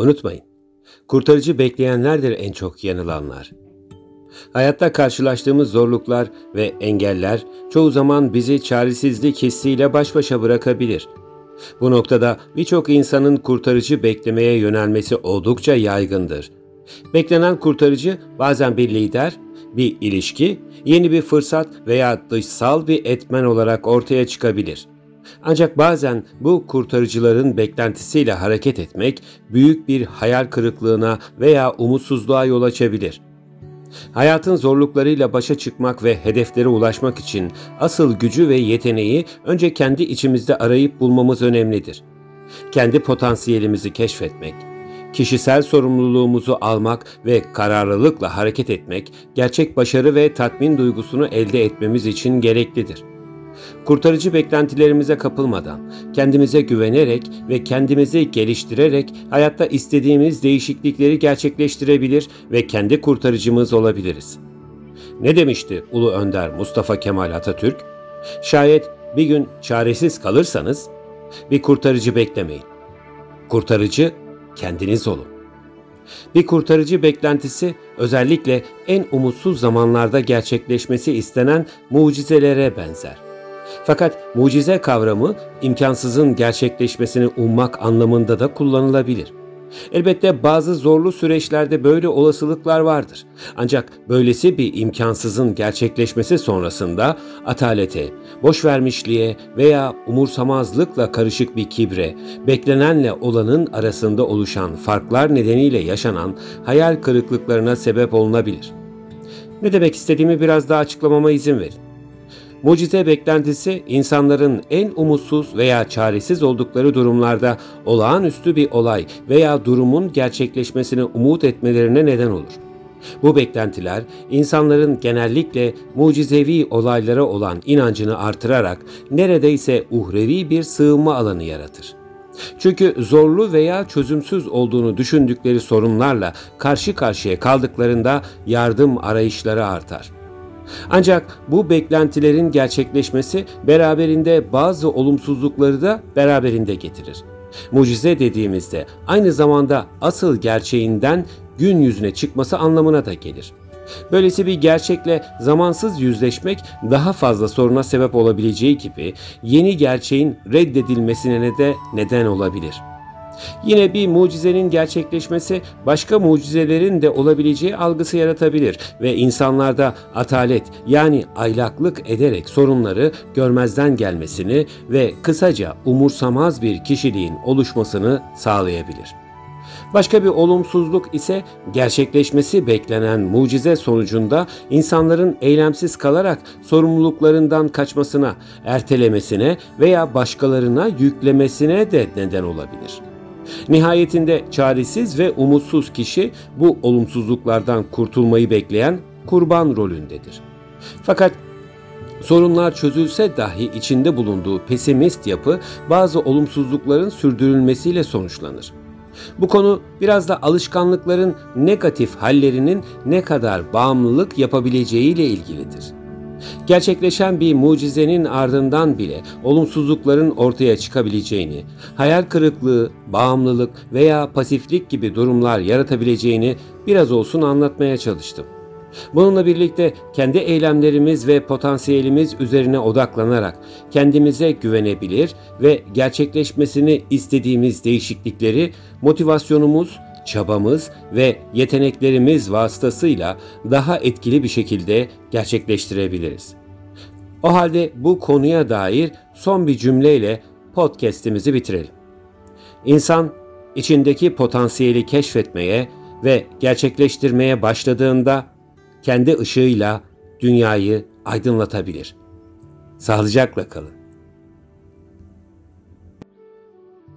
Unutmayın, kurtarıcı bekleyenlerdir en çok yanılanlar. Hayatta karşılaştığımız zorluklar ve engeller çoğu zaman bizi çaresizlik hissiyle baş başa bırakabilir. Bu noktada birçok insanın kurtarıcı beklemeye yönelmesi oldukça yaygındır. Beklenen kurtarıcı bazen bir lider, bir ilişki, yeni bir fırsat veya dışsal bir etmen olarak ortaya çıkabilir. Ancak bazen bu kurtarıcıların beklentisiyle hareket etmek büyük bir hayal kırıklığına veya umutsuzluğa yol açabilir. Hayatın zorluklarıyla başa çıkmak ve hedeflere ulaşmak için asıl gücü ve yeteneği önce kendi içimizde arayıp bulmamız önemlidir. Kendi potansiyelimizi keşfetmek, kişisel sorumluluğumuzu almak ve kararlılıkla hareket etmek gerçek başarı ve tatmin duygusunu elde etmemiz için gereklidir. Kurtarıcı beklentilerimize kapılmadan, kendimize güvenerek ve kendimizi geliştirerek hayatta istediğimiz değişiklikleri gerçekleştirebilir ve kendi kurtarıcımız olabiliriz. Ne demişti Ulu Önder Mustafa Kemal Atatürk? Şayet bir gün çaresiz kalırsanız bir kurtarıcı beklemeyin. Kurtarıcı kendiniz olun. Bir kurtarıcı beklentisi özellikle en umutsuz zamanlarda gerçekleşmesi istenen mucizelere benzer. Fakat mucize kavramı imkansızın gerçekleşmesini ummak anlamında da kullanılabilir. Elbette bazı zorlu süreçlerde böyle olasılıklar vardır. Ancak böylesi bir imkansızın gerçekleşmesi sonrasında atalete, boş vermişliğe veya umursamazlıkla karışık bir kibre, beklenenle olanın arasında oluşan farklar nedeniyle yaşanan hayal kırıklıklarına sebep olunabilir. Ne demek istediğimi biraz daha açıklamama izin verin. Mucize beklentisi insanların en umutsuz veya çaresiz oldukları durumlarda olağanüstü bir olay veya durumun gerçekleşmesini umut etmelerine neden olur. Bu beklentiler insanların genellikle mucizevi olaylara olan inancını artırarak neredeyse uhrevi bir sığınma alanı yaratır. Çünkü zorlu veya çözümsüz olduğunu düşündükleri sorunlarla karşı karşıya kaldıklarında yardım arayışları artar. Ancak bu beklentilerin gerçekleşmesi beraberinde bazı olumsuzlukları da beraberinde getirir. Mucize dediğimizde aynı zamanda asıl gerçeğinden gün yüzüne çıkması anlamına da gelir. Böylesi bir gerçekle zamansız yüzleşmek daha fazla soruna sebep olabileceği gibi yeni gerçeğin reddedilmesine de neden olabilir.'' Yine bir mucizenin gerçekleşmesi başka mucizelerin de olabileceği algısı yaratabilir ve insanlarda atalet yani aylaklık ederek sorunları görmezden gelmesini ve kısaca umursamaz bir kişiliğin oluşmasını sağlayabilir. Başka bir olumsuzluk ise gerçekleşmesi beklenen mucize sonucunda insanların eylemsiz kalarak sorumluluklarından kaçmasına, ertelemesine veya başkalarına yüklemesine de neden olabilir.'' Nihayetinde çaresiz ve umutsuz kişi bu olumsuzluklardan kurtulmayı bekleyen kurban rolündedir. Fakat Sorunlar çözülse dahi içinde bulunduğu pesimist yapı bazı olumsuzlukların sürdürülmesiyle sonuçlanır. Bu konu biraz da alışkanlıkların negatif hallerinin ne kadar bağımlılık yapabileceğiyle ilgilidir. Gerçekleşen bir mucizenin ardından bile olumsuzlukların ortaya çıkabileceğini, hayal kırıklığı, bağımlılık veya pasiflik gibi durumlar yaratabileceğini biraz olsun anlatmaya çalıştım. Bununla birlikte kendi eylemlerimiz ve potansiyelimiz üzerine odaklanarak kendimize güvenebilir ve gerçekleşmesini istediğimiz değişiklikleri motivasyonumuz, çabamız ve yeteneklerimiz vasıtasıyla daha etkili bir şekilde gerçekleştirebiliriz. O halde bu konuya dair son bir cümleyle podcast'imizi bitirelim. İnsan içindeki potansiyeli keşfetmeye ve gerçekleştirmeye başladığında kendi ışığıyla dünyayı aydınlatabilir. Sağlıcakla kalın.